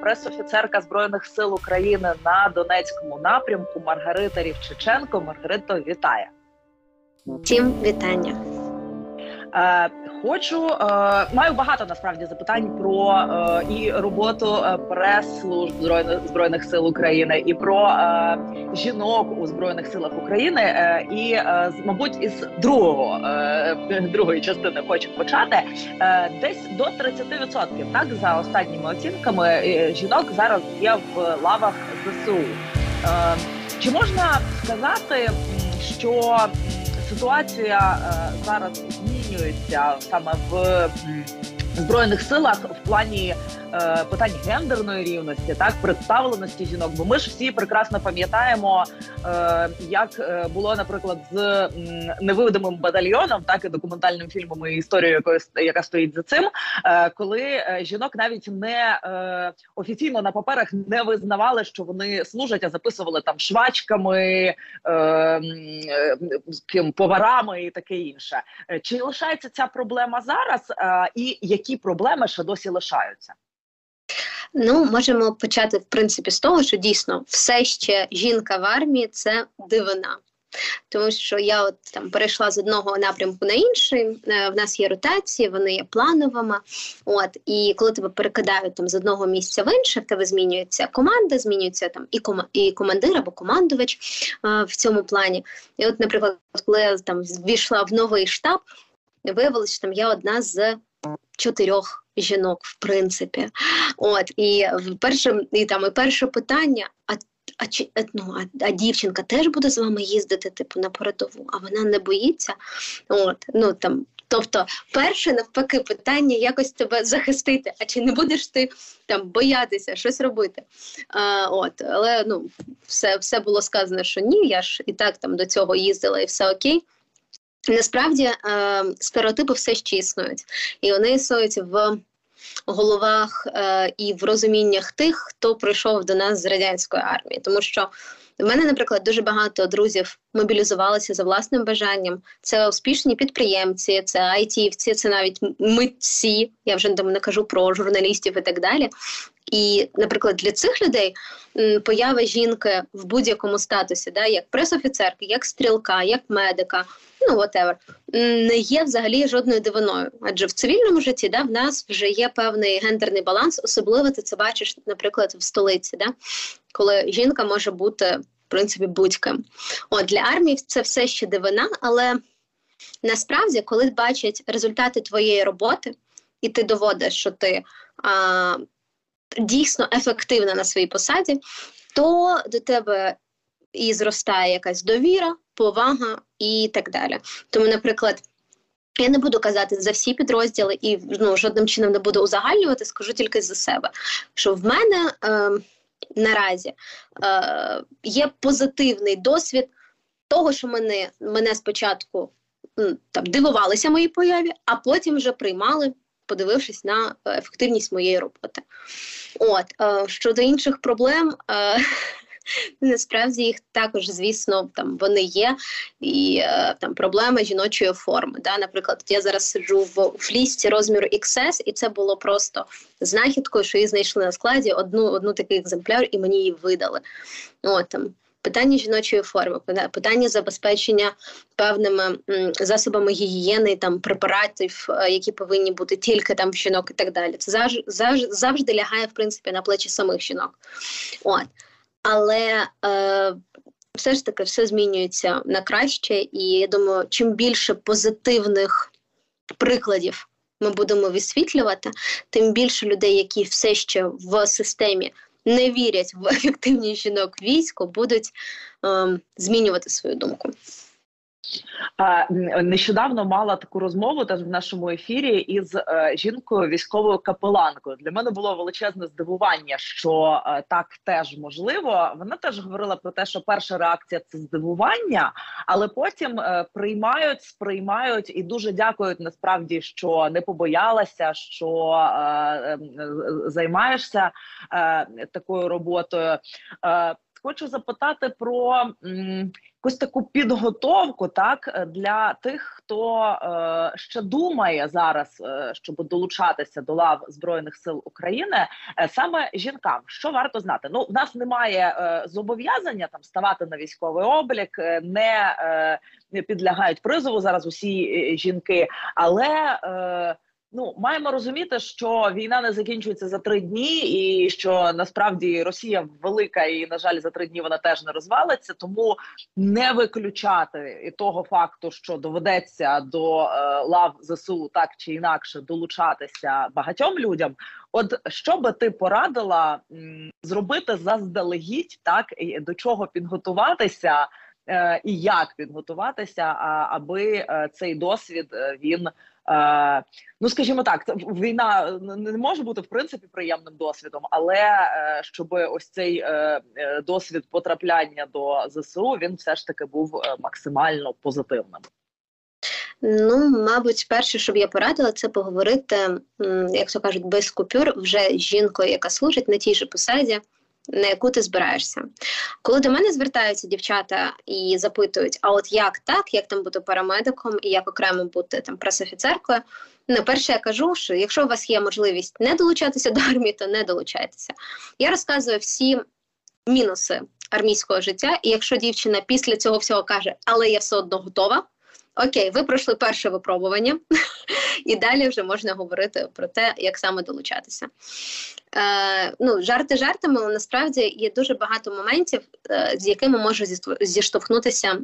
пресофіцерка збройних сил України на Донецькому напрямку Маргарита Рівчиченко. Маргарита, вітає. Всім вітання. Е, хочу е, маю багато насправді запитань про е, і роботу прес-служб збройних збройних сил України, і про жінок у збройних силах України. І мабуть, із другого другої частини хочу почати. Десь до 30% так за останніми оцінками жінок зараз є в лавах ЗСУ. Чи можна сказати, що ситуація е, зараз змінюється саме в збройних силах в плані е, питань гендерної рівності, так представленості жінок. Бо ми ж всі прекрасно пам'ятаємо, е, як е, було, наприклад, з невидимим батальйоном, так і документальним фільмом і історією, якої яка стоїть за цим, е, коли е, жінок навіть не е, офіційно на паперах не визнавали, що вони служать, а записували там швачками, е, е, поварами і таке інше. Е, чи лишається ця проблема зараз? Е, і які проблеми ще досі лишаються? Ну, можемо почати в принципі з того, що дійсно все ще жінка в армії це дивина. Тому що я от там перейшла з одного напрямку на інший. Е, в нас є ротації, вони є плановими. От і коли тебе перекидають там з одного місця в інше, в тебе змінюється команда, змінюється там і ком і командир або командувач а, в цьому плані. І, от, наприклад, коли я там ввійшла в новий штаб, виявилося, що там я одна з чотирьох жінок, в принципі. От і перше, і там і перше питання: а а чи ну, а, а дівчинка теж буде з вами їздити, типу, на передову, а вона не боїться. От, ну там. Тобто, перше навпаки питання якось тебе захистити, а чи не будеш ти там боятися щось робити? А, от, Але ну, все все було сказано, що ні, я ж і так там до цього їздила, і все окей. Насправді е, стереотипи все ще існують, і вони існують в головах е, і в розуміннях тих, хто прийшов до нас з радянської армії, тому що в мене, наприклад, дуже багато друзів мобілізувалися за власним бажанням. Це успішні підприємці, це айтівці, це навіть митці. Я вже там не кажу про журналістів і так далі. І, наприклад, для цих людей поява жінки в будь-якому статусі, да, як пресофіцерки, як стрілка, як медика, ну whatever, не є взагалі жодною дивиною. Адже в цивільному житті да, в нас вже є певний гендерний баланс, особливо ти це бачиш, наприклад, в столиці, да, коли жінка може бути в принципі будь-ким. От для армії це все ще дивина, але насправді, коли бачать результати твоєї роботи, і ти доводиш, що ти. А, дійсно ефективна на своїй посаді, то до тебе і зростає якась довіра, повага і так далі. Тому, наприклад. Я не буду казати за всі підрозділи і ну, жодним чином не буду узагальнювати, скажу тільки за себе. Що в мене е, наразі е, є позитивний досвід того, що мене мене спочатку там дивувалися моїй появі, а потім вже приймали подивившись на е, ефективність моєї роботи. От е, щодо інших проблем. Е, насправді їх також, звісно, там вони є, і там проблеми жіночої форми. Да? Наприклад, я зараз сиджу в флісті розміру XS, і це було просто знахідкою, що її знайшли на складі одну одну такий екземпляр, і мені її видали. От там питання жіночої форми, питання забезпечення певними засобами гігієни, там препаратів, е, які повинні бути тільки там в жінок і так далі. Це завжди, завжди лягає в принципі на плечі самих жінок. От. Але е, все ж таки все змінюється на краще, і я думаю, чим більше позитивних прикладів ми будемо висвітлювати, тим більше людей, які все ще в системі не вірять в ефективність жінок війську, будуть е, змінювати свою думку. Нещодавно мала таку розмову теж в нашому ефірі із е, жінкою військовою капеланкою. Для мене було величезне здивування, що е, так теж можливо. Вона теж говорила про те, що перша реакція це здивування, але потім е, приймають, сприймають і дуже дякують насправді, що не побоялася, що займаєшся такою роботою. Хочу запитати про якусь таку підготовку, так для тих, хто е, ще думає зараз, е, щоб долучатися до лав збройних сил України, е, саме жінкам, що варто знати? Ну в нас немає е, зобов'язання там ставати на військовий облік, е, не, е, підлягають призову зараз усі е, жінки, але е, Ну, маємо розуміти, що війна не закінчується за три дні, і що насправді Росія велика, і на жаль, за три дні вона теж не розвалиться. Тому не виключати і того факту, що доведеться до е, лав ЗСУ так чи інакше долучатися багатьом людям. От що би ти порадила м, зробити заздалегідь, так і до чого підготуватися, е, і як підготуватися, аби е, цей досвід е, він. Е, ну скажімо так, війна не може бути в принципі приємним досвідом, але е, щоб ось цей е, досвід потрапляння до ЗСУ він все ж таки був максимально позитивним. Ну, мабуть, перше, що б я порадила, це поговорити, як то кажуть, без купюр вже жінкою, яка служить на тій же посаді на яку ти збираєшся. Коли до мене звертаються дівчата і запитують, а от як так, як там бути парамедиком і як окремо бути там пресофіцеркою, ну, перше я кажу, що якщо у вас є можливість не долучатися до армії, то не долучайтеся. Я розказую всі мінуси армійського життя, і якщо дівчина після цього всього каже, але я все одно готова. Окей, ви пройшли перше випробування, і далі вже можна говорити про те, як саме долучатися. Е, ну, Жарти жартами, але насправді є дуже багато моментів, е, з якими може зіштовхнутися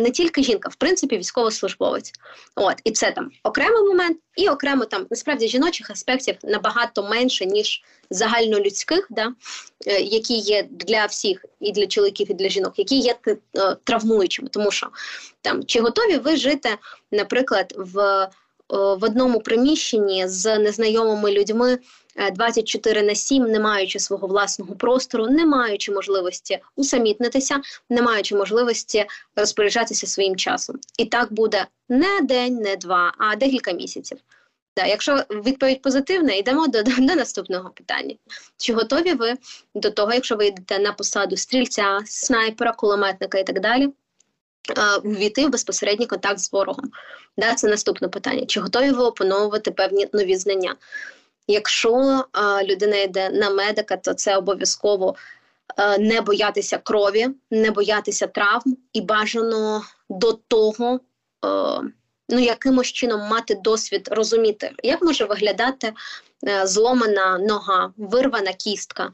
не тільки жінка, в принципі, військовослужбовець. От і це там окремий момент, і окремо там насправді жіночих аспектів набагато менше ніж загальнолюдських, да, е, які є для всіх, і для чоловіків, і для жінок, які є е, травмуючими, тому що там чи готові ви жити, наприклад, в в одному приміщенні з незнайомими людьми 24 на 7, не маючи свого власного простору, не маючи можливості усамітнитися, не маючи можливості розпоряджатися своїм часом. І так буде не день, не два, а декілька місяців. Так, якщо відповідь позитивна, йдемо до, до, до наступного питання. Чи готові ви до того, якщо ви йдете на посаду стрільця, снайпера, кулеметника і так далі, ввійти в безпосередній контакт з ворогом? Да, Це наступне питання. Чи готові ви опановувати певні нові знання? Якщо а, людина йде на медика, то це обов'язково а, не боятися крові, не боятися травм і бажано до того. А, Ну, якимось чином мати досвід розуміти, як може виглядати е, зломана нога, вирвана кістка, е,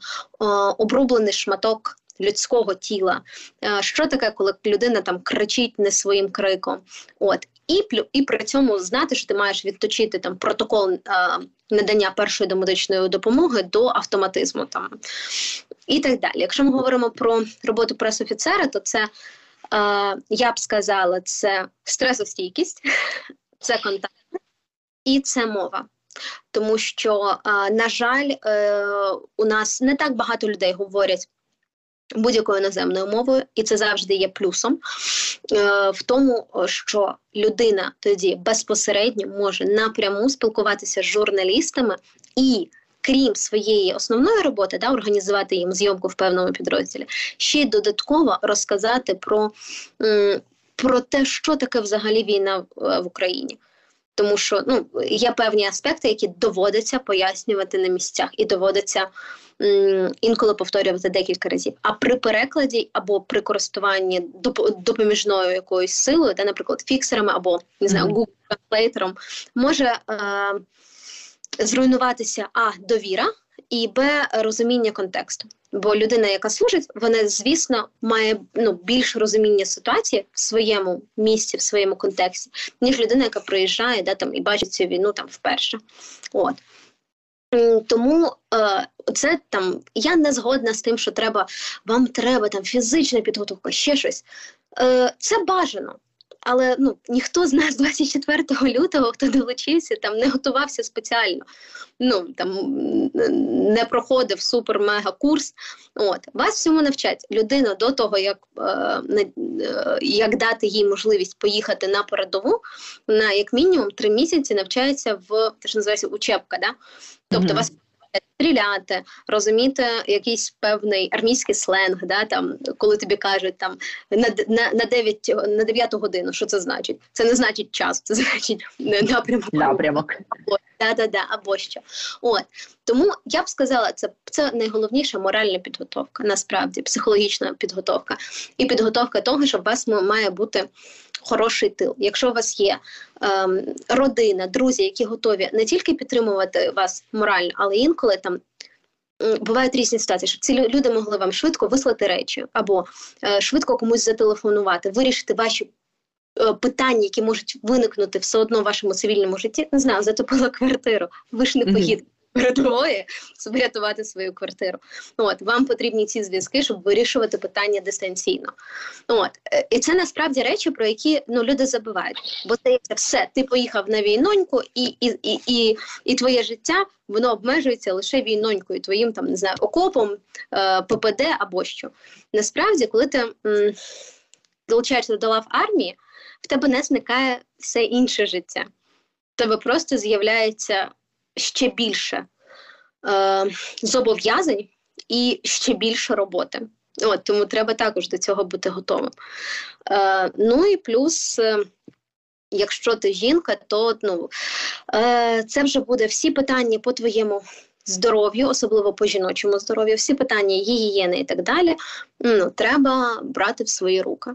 обрублений шматок людського тіла. Е, що таке, коли людина там кричить не своїм криком? От і і при цьому знати, що ти маєш відточити там протокол а, надання першої домедичної допомоги до автоматизму там і так далі. Якщо ми говоримо про роботу пресофіцера, то це а, я б сказала, це стресостійкість, це контакт і це мова. Тому що, на жаль, е, у нас не так багато людей говорять будь-якою іноземною мовою, і це завжди є плюсом е, в тому, що людина тоді безпосередньо може напряму спілкуватися з журналістами і. Крім своєї основної роботи, да, організувати їм зйомку в певному підрозділі, ще й додатково розказати про про те, що таке взагалі війна в, в Україні. Тому що ну, є певні аспекти, які доводиться пояснювати на місцях, і доводиться інколи повторювати декілька разів. А при перекладі або при користуванні допоміжною якоюсь силою, де, наприклад, фіксерами або не знаю, Google Translator, може е, зруйнуватися а довіра. І Б розуміння контексту. Бо людина, яка служить, вона, звісно, має ну, більш розуміння ситуації в своєму місці, в своєму контексті, ніж людина, яка приїжджає да, там, і бачить цю війну там вперше. От. Тому е, це там я не згодна з тим, що треба вам треба там фізична підготовка, ще щось. Е, Це бажано. Але ну ніхто з нас 24 лютого, хто долучився, там не готувався спеціально. Ну там не проходив супер-мега курс. От вас всьому навчать людину до того, як е, е, як дати їй можливість поїхати на передову. на як мінімум три місяці навчається в те, що називається учебка. Да? Тобто mm-hmm. вас стріляти, розуміти якийсь певний армійський сленг, да, там, коли тобі кажуть там на на, на 9 на 9 годину, що це значить? Це не значить час, це значить напрямок. Напрямок. Да, да, да, або що. От тому я б сказала, це це найголовніша моральна підготовка, насправді психологічна підготовка і підготовка того, що у вас має бути хороший тил. Якщо у вас є ем, родина, друзі, які готові не тільки підтримувати вас морально, але інколи там. Бувають різні ситуації, щоб ці люди могли вам швидко вислати речі, або е, швидко комусь зателефонувати, вирішити ваші е, питання, які можуть виникнути все одно в вашому цивільному житті. Не знаю, затопила квартиру. Ви ж не поїдете передової, щоб рятувати свою квартиру. От вам потрібні ці зв'язки, щоб вирішувати питання дистанційно. От е, і це насправді речі, про які ну люди забувають. Бо здається, все, ти поїхав на війноньку, і і, і, і, і твоє життя воно обмежується лише війнонькою, твоїм там не знаю, окопом, е, ППД або що. Насправді, коли ти м, долучаєшся до лав армії, в тебе не зникає все інше життя. В тебе просто з'являється ще більше е, зобов'язань і ще більше роботи. От, Тому треба також до цього бути готовим. Е, Ну і плюс, е, якщо ти жінка, то ну, е, це вже буде всі питання по твоєму здоров'ю, особливо по жіночому здоров'ю, всі питання гігієни і так далі. Ну, Треба брати в свої руки.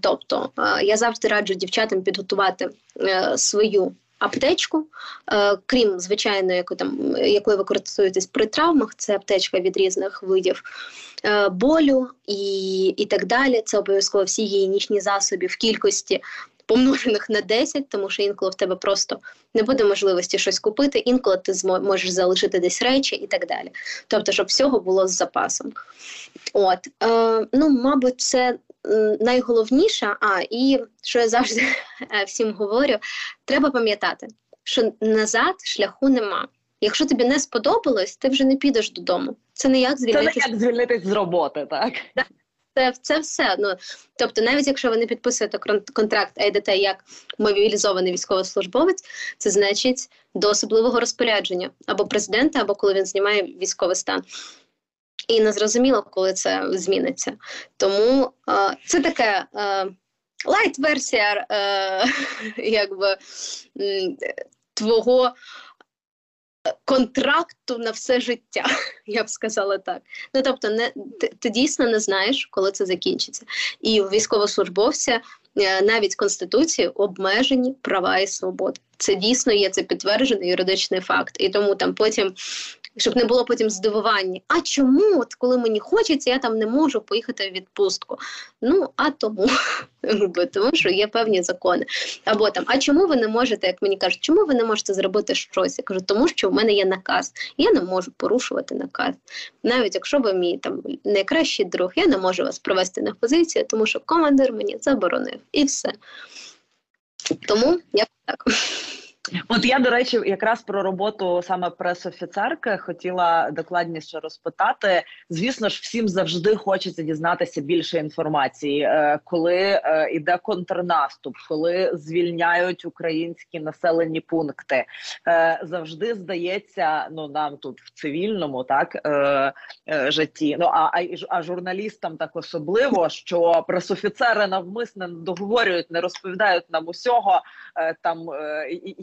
Тобто, е, я завжди раджу дівчатам підготувати е, свою аптечку, е, крім звичайної, яку там якою ви користуєтесь при травмах, це аптечка від різних видів болю і і так далі. Це обов'язково всі гігієнічні засоби в кількості. Помножених на 10, тому що інколи в тебе просто не буде можливості щось купити, інколи ти зможеш залишити десь речі і так далі. Тобто, щоб всього було з запасом. От, е, ну, мабуть, це найголовніше, а і що я завжди е, всім говорю, треба пам'ятати, що назад шляху нема. Якщо тобі не сподобалось, ти вже не підеш додому. Це не як звільнитися. Це не як звільнитись з роботи, так? Це це все. Ну, Тобто, навіть якщо ви не підписуєте контракт, а як мобілізований військовослужбовець, це значить до особливого розпорядження або президента, або коли він знімає військовий стан. І не зрозуміло, коли це зміниться. Тому е, це таке е, light-версія е, як би твого контракту на все життя, я б сказала так. Ну тобто, не ти, ти дійсно не знаєш, коли це закінчиться. І у військовослужбовця е, навіть конституції обмежені права і свободи. Це дійсно є це підтверджений юридичний факт, і тому там потім щоб не було потім здивування. А чому, от коли мені хочеться, я там не можу поїхати в відпустку? Ну а тому, тому що є певні закони. Або там, а чому ви не можете, як мені кажуть, чому ви не можете зробити щось? Я кажу, тому що в мене є наказ. Я не можу порушувати наказ. Навіть якщо ви мій там найкращий друг, я не можу вас провести на позицію, тому що командир мені заборонив і все. Тому я так. От я, до речі, якраз про роботу саме пресофіцерки хотіла докладніше розпитати. Звісно ж, всім завжди хочеться дізнатися більше інформації, е, коли йде е, контрнаступ, коли звільняють українські населені пункти. Е, завжди здається, ну нам тут в цивільному так житті. Ну а а журналістам так особливо, що пресофіцери навмисне договорюють, не розповідають нам усього там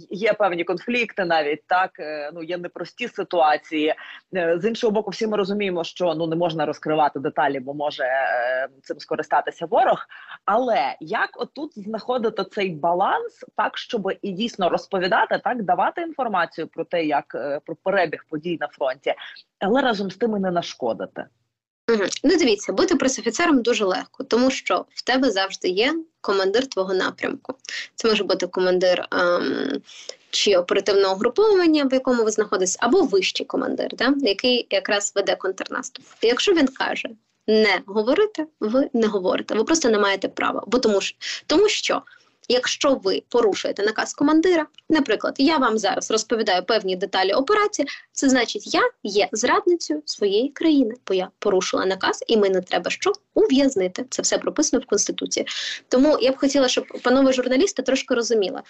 є певні конфлікти, навіть так е, ну є непрості ситуації. Е, з іншого боку, всі ми розуміємо, що ну не можна розкривати деталі, бо може е, цим скористатися ворог. Але як отут знаходити цей баланс, так щоб і дійсно розповідати, так давати інформацію про те, як про перебіг подій на фронті, але разом з тим і не нашкодити. Ну, дивіться, бути пресофіцером дуже легко, тому що в тебе завжди є командир твого напрямку. Це може бути командир ем, чи оперативного груповання, в якому ви знаходитесь, або вищий командир, да, який якраз веде контрнаступ. І якщо він каже не говорити, ви не говорите, ви просто не маєте права. Бо тому що тому що Якщо ви порушуєте наказ командира, наприклад, я вам зараз розповідаю певні деталі операції, це значить, я є зрадницею своєї країни, бо я порушила наказ, і мене треба що ув'язнити. Це все прописано в конституції. Тому я б хотіла, щоб панове журналісти трошки розуміли,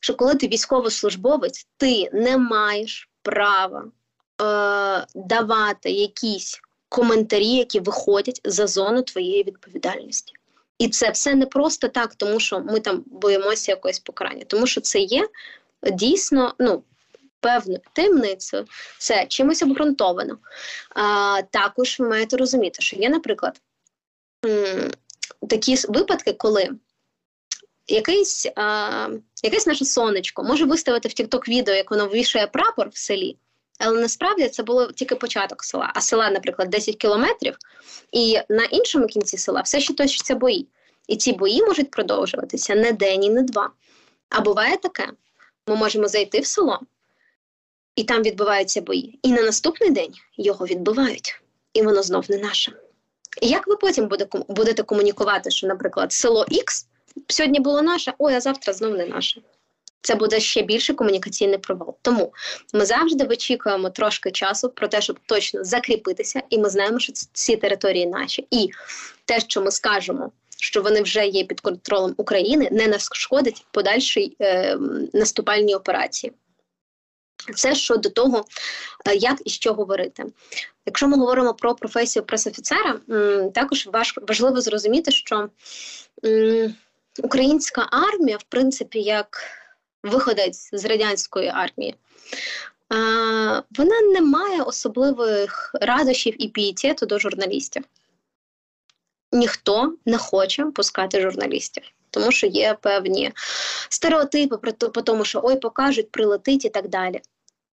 що коли ти військовослужбовець, ти не маєш права давати якісь коментарі, які виходять за зону твоєї відповідальності. І це все не просто так, тому що ми там боїмося якогось покарання, тому що це є дійсно ну, певною таємницею, це чимось обґрунтовано. А, Також ви маєте розуміти, що є, наприклад, такі випадки, коли якийсь, а, якесь наше сонечко може виставити в TikTok відео, як воно вивішує прапор в селі. Але насправді це було тільки початок села. А села, наприклад, 10 кілометрів, і на іншому кінці села все ще точаться бої. І ці бої можуть продовжуватися не день і не два. А буває таке: ми можемо зайти в село, і там відбуваються бої. І на наступний день його відбувають, і воно знов не наше. І як ви потім будете комунікувати, що, наприклад, село Х сьогодні було наше, ой, а завтра знов не наше. Це буде ще більше комунікаційний провал. Тому ми завжди вичікуємо трошки часу про те, щоб точно закріпитися, і ми знаємо, що ці території наші. І те, що ми скажемо, що вони вже є під контролем України, не нашкодить подальшій е, наступальній операції. Це щодо того, е, як і що говорити. Якщо ми говоримо про професію пресофіцера, також важливо зрозуміти, що українська армія, в принципі, як виходець з радянської армії, вона не має особливих радощів і пієтету до журналістів. Ніхто не хоче пускати журналістів, тому що є певні стереотипи про по тому, що ой, покажуть, прилетить і так далі.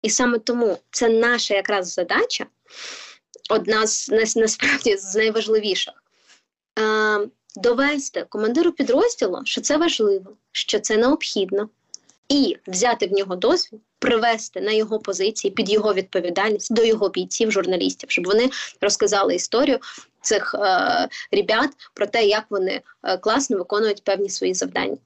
І саме тому це наша якраз задача, одна з насправді з найважливіших. Довести командиру підрозділу, що це важливо, що це необхідно, і взяти в нього дозвіл, привести на його позиції під його відповідальність до його бійців, журналістів, щоб вони розказали історію цих е, ребят про те, як вони е, класно виконують певні свої завдання.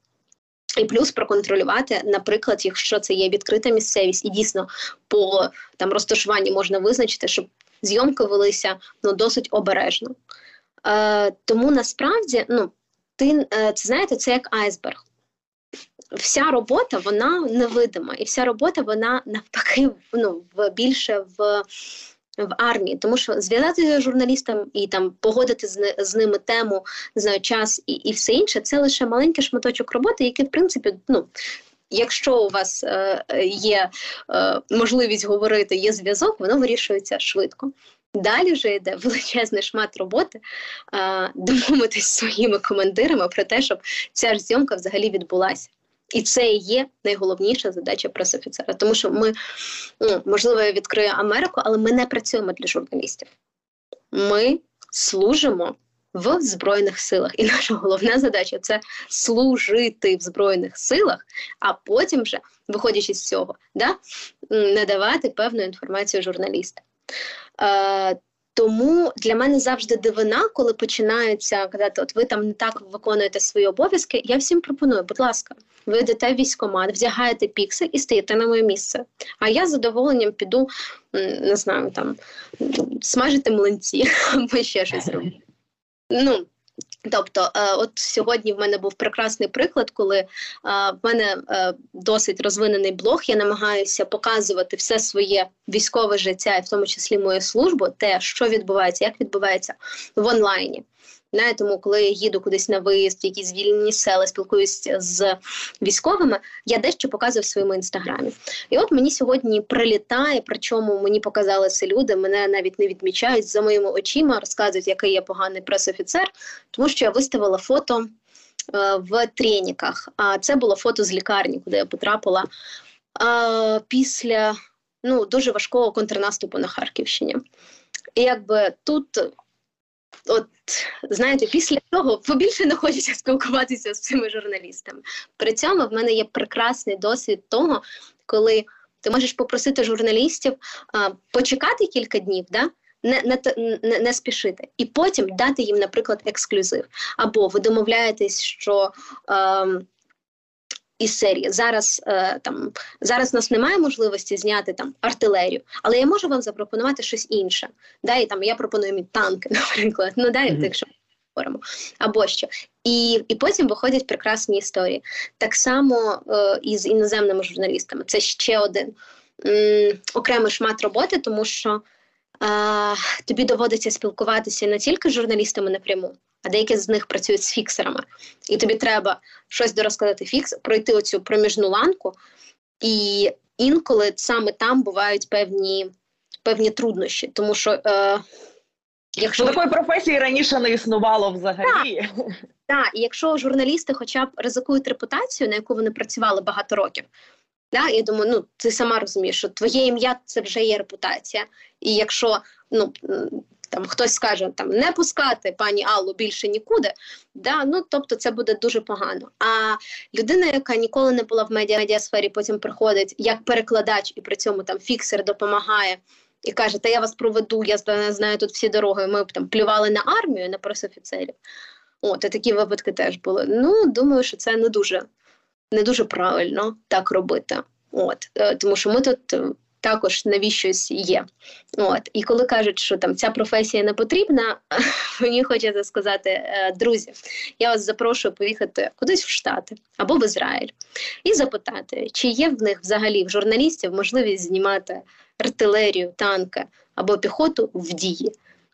І плюс проконтролювати, наприклад, якщо це є відкрита місцевість, і дійсно по там розташуванні можна визначити, щоб зйомки велися ну досить обережно. Е, Тому насправді, ну ти е, це знаєте, це як айсберг вся робота вона невидима, і вся робота вона навпаки ну, в більше в. В армії, тому що зв'язати з журналістом і там погодити з, з ними тему, знаю, час і і все інше, це лише маленький шматочок роботи, який, в принципі, ну. Якщо у вас е, є е, можливість говорити, є зв'язок, воно вирішується швидко. Далі вже йде величезний шмат роботи е, домовитись своїми командирами про те, щоб ця ж зйомка взагалі відбулася. І це і є найголовніша задача пресофіцера. Тому що ми, ну, можливо, я відкрию Америку, але ми не працюємо для журналістів. Ми служимо в Збройних силах. І наша головна задача це служити в Збройних силах, а потім, вже, виходячи з цього, да, надавати певну інформацію журналістам. Тому для мене завжди дивина, коли починаються казати, от ви там не так виконуєте свої обов'язки. Я всім пропоную, будь ласка, ви йдете в військкомат, вдягаєте піксель і стаєте на моє місце. А я з задоволенням піду, не знаю, там смажити млинці або ще щось робити. Ну, Тобто, е, от сьогодні в мене був прекрасний приклад, коли е, в мене е, досить розвинений блог. Я намагаюся показувати все своє військове життя, і в тому числі мою службу, те, що відбувається, як відбувається в онлайні. Не, тому, коли я їду кудись на виїзд, в якісь звільнені села, спілкуюся з військовими, я дещо показую в своєму інстаграмі. І от мені сьогодні прилітає, причому мені показали це люди, мене навіть не відмічають за моїми очима, розказують, який я поганий пресофіцер, тому що я виставила фото е, в треніках. А це було фото з лікарні, куди я потрапила е, після ну, дуже важкого контрнаступу на Харківщині. І якби тут от знаєте, після того побільше не хочеться спілкуватися з цими журналістами. При цьому в мене є прекрасний досвід того, коли ти можеш попросити журналістів а, почекати кілька днів, да? Не не, не, не спішити, і потім дати їм, наприклад, ексклюзив. Або ви домовляєтесь, що е, із серії. Зараз е, там зараз нас немає можливості зняти там артилерію, але я можу вам запропонувати щось інше. Да, і там я пропоную мені танки, наприклад. Ну да, mm-hmm. якщо говоримо або що. І і потім виходять прекрасні історії. Так само е, і з іноземними журналістами. Це ще один м, окремий шмат роботи, тому що е, тобі доводиться спілкуватися не тільки з журналістами напряму, а деякі з них працюють з фіксерами. І тобі треба щось дорозкладати фікс, пройти оцю проміжну ланку, і інколи саме там бувають певні, певні труднощі, тому що. Е, Якщо такої професії раніше не існувало взагалі, так, і якщо журналісти, хоча б ризикують репутацію, на яку вони працювали багато років, да, я думаю, ну ти сама розумієш, що твоє ім'я це вже є репутація. І якщо ну там хтось скаже там не пускати пані Аллу більше нікуди, да, ну тобто це буде дуже погано. А людина, яка ніколи не була в медіа медіасфері, потім приходить як перекладач, і при цьому там фіксер допомагає. І каже, та я вас проведу, я знаю тут всі дороги. Ми б там плювали на армію, на пресофіцерів. От, і такі випадки теж були. Ну, думаю, що це не дуже не дуже правильно так робити. От, е, Тому що ми тут е, також навіщось є. От, І коли кажуть, що там ця професія не потрібна, мені хочеться сказати, е, друзі, я вас запрошую поїхати кудись в Штати або в Ізраїль і запитати, чи є в них взагалі в журналістів можливість знімати артилерію, танки або піхоту в дії.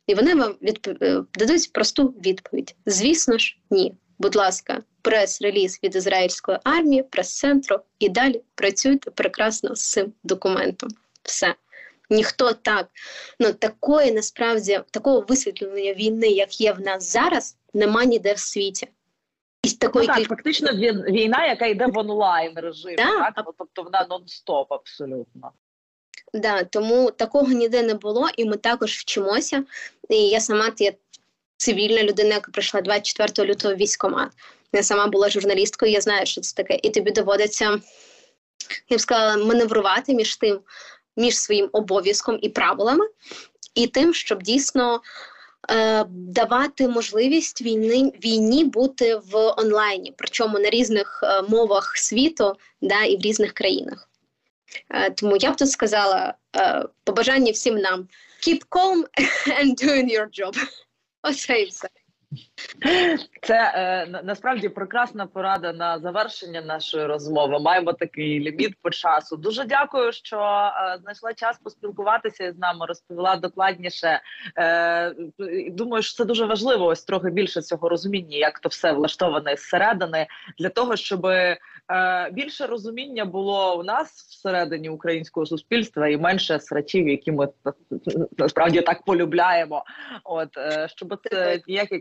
І вони вам відп... Е, дадуть просту відповідь: звісно ж, ні. Будь ласка, прес-реліз від ізраїльської армії, прес-центру і далі працюйте прекрасно з цим документом. Все. Ніхто так, ну такої насправді такого висвітлення війни, як є в нас зараз, нема ніде в світі. І такої ну, так, кіль... фактично війна, яка йде в онлайн режимі, да. так? тобто вона нон-стоп абсолютно. Да, тому такого ніде не було, і ми також вчимося. І я сама я цивільна людина, яка прийшла 24 лютого в військкомат. Я сама була журналісткою, я знаю, що це таке. І тобі доводиться, я б сказала, маневрувати між тим, між своїм обов'язком і правилами, і тим, щоб дійсно е, давати можливість війни війні бути в онлайні, причому на різних е, мовах світу да, і в різних країнах. Е, тому я б тут сказала е, побажання всім нам keep calm and doing your job. Оце і все. Це е, насправді прекрасна порада на завершення нашої розмови. Маємо такий ліміт по часу. Дуже дякую, що е, знайшла час поспілкуватися з нами, розповіла докладніше. Е, Думаю, що це дуже важливо. Ось трохи більше цього розуміння, як то все влаштоване зсередини, для того, щоб е, більше розуміння було у нас всередині українського суспільства і менше срачів, які ми насправді так полюбляємо. От е, щоб це ніякі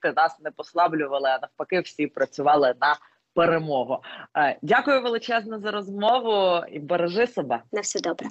конфлікти нас не послаблювали, а навпаки, всі працювали на перемогу. Е, дякую величезно за розмову і бережи себе. На все добре.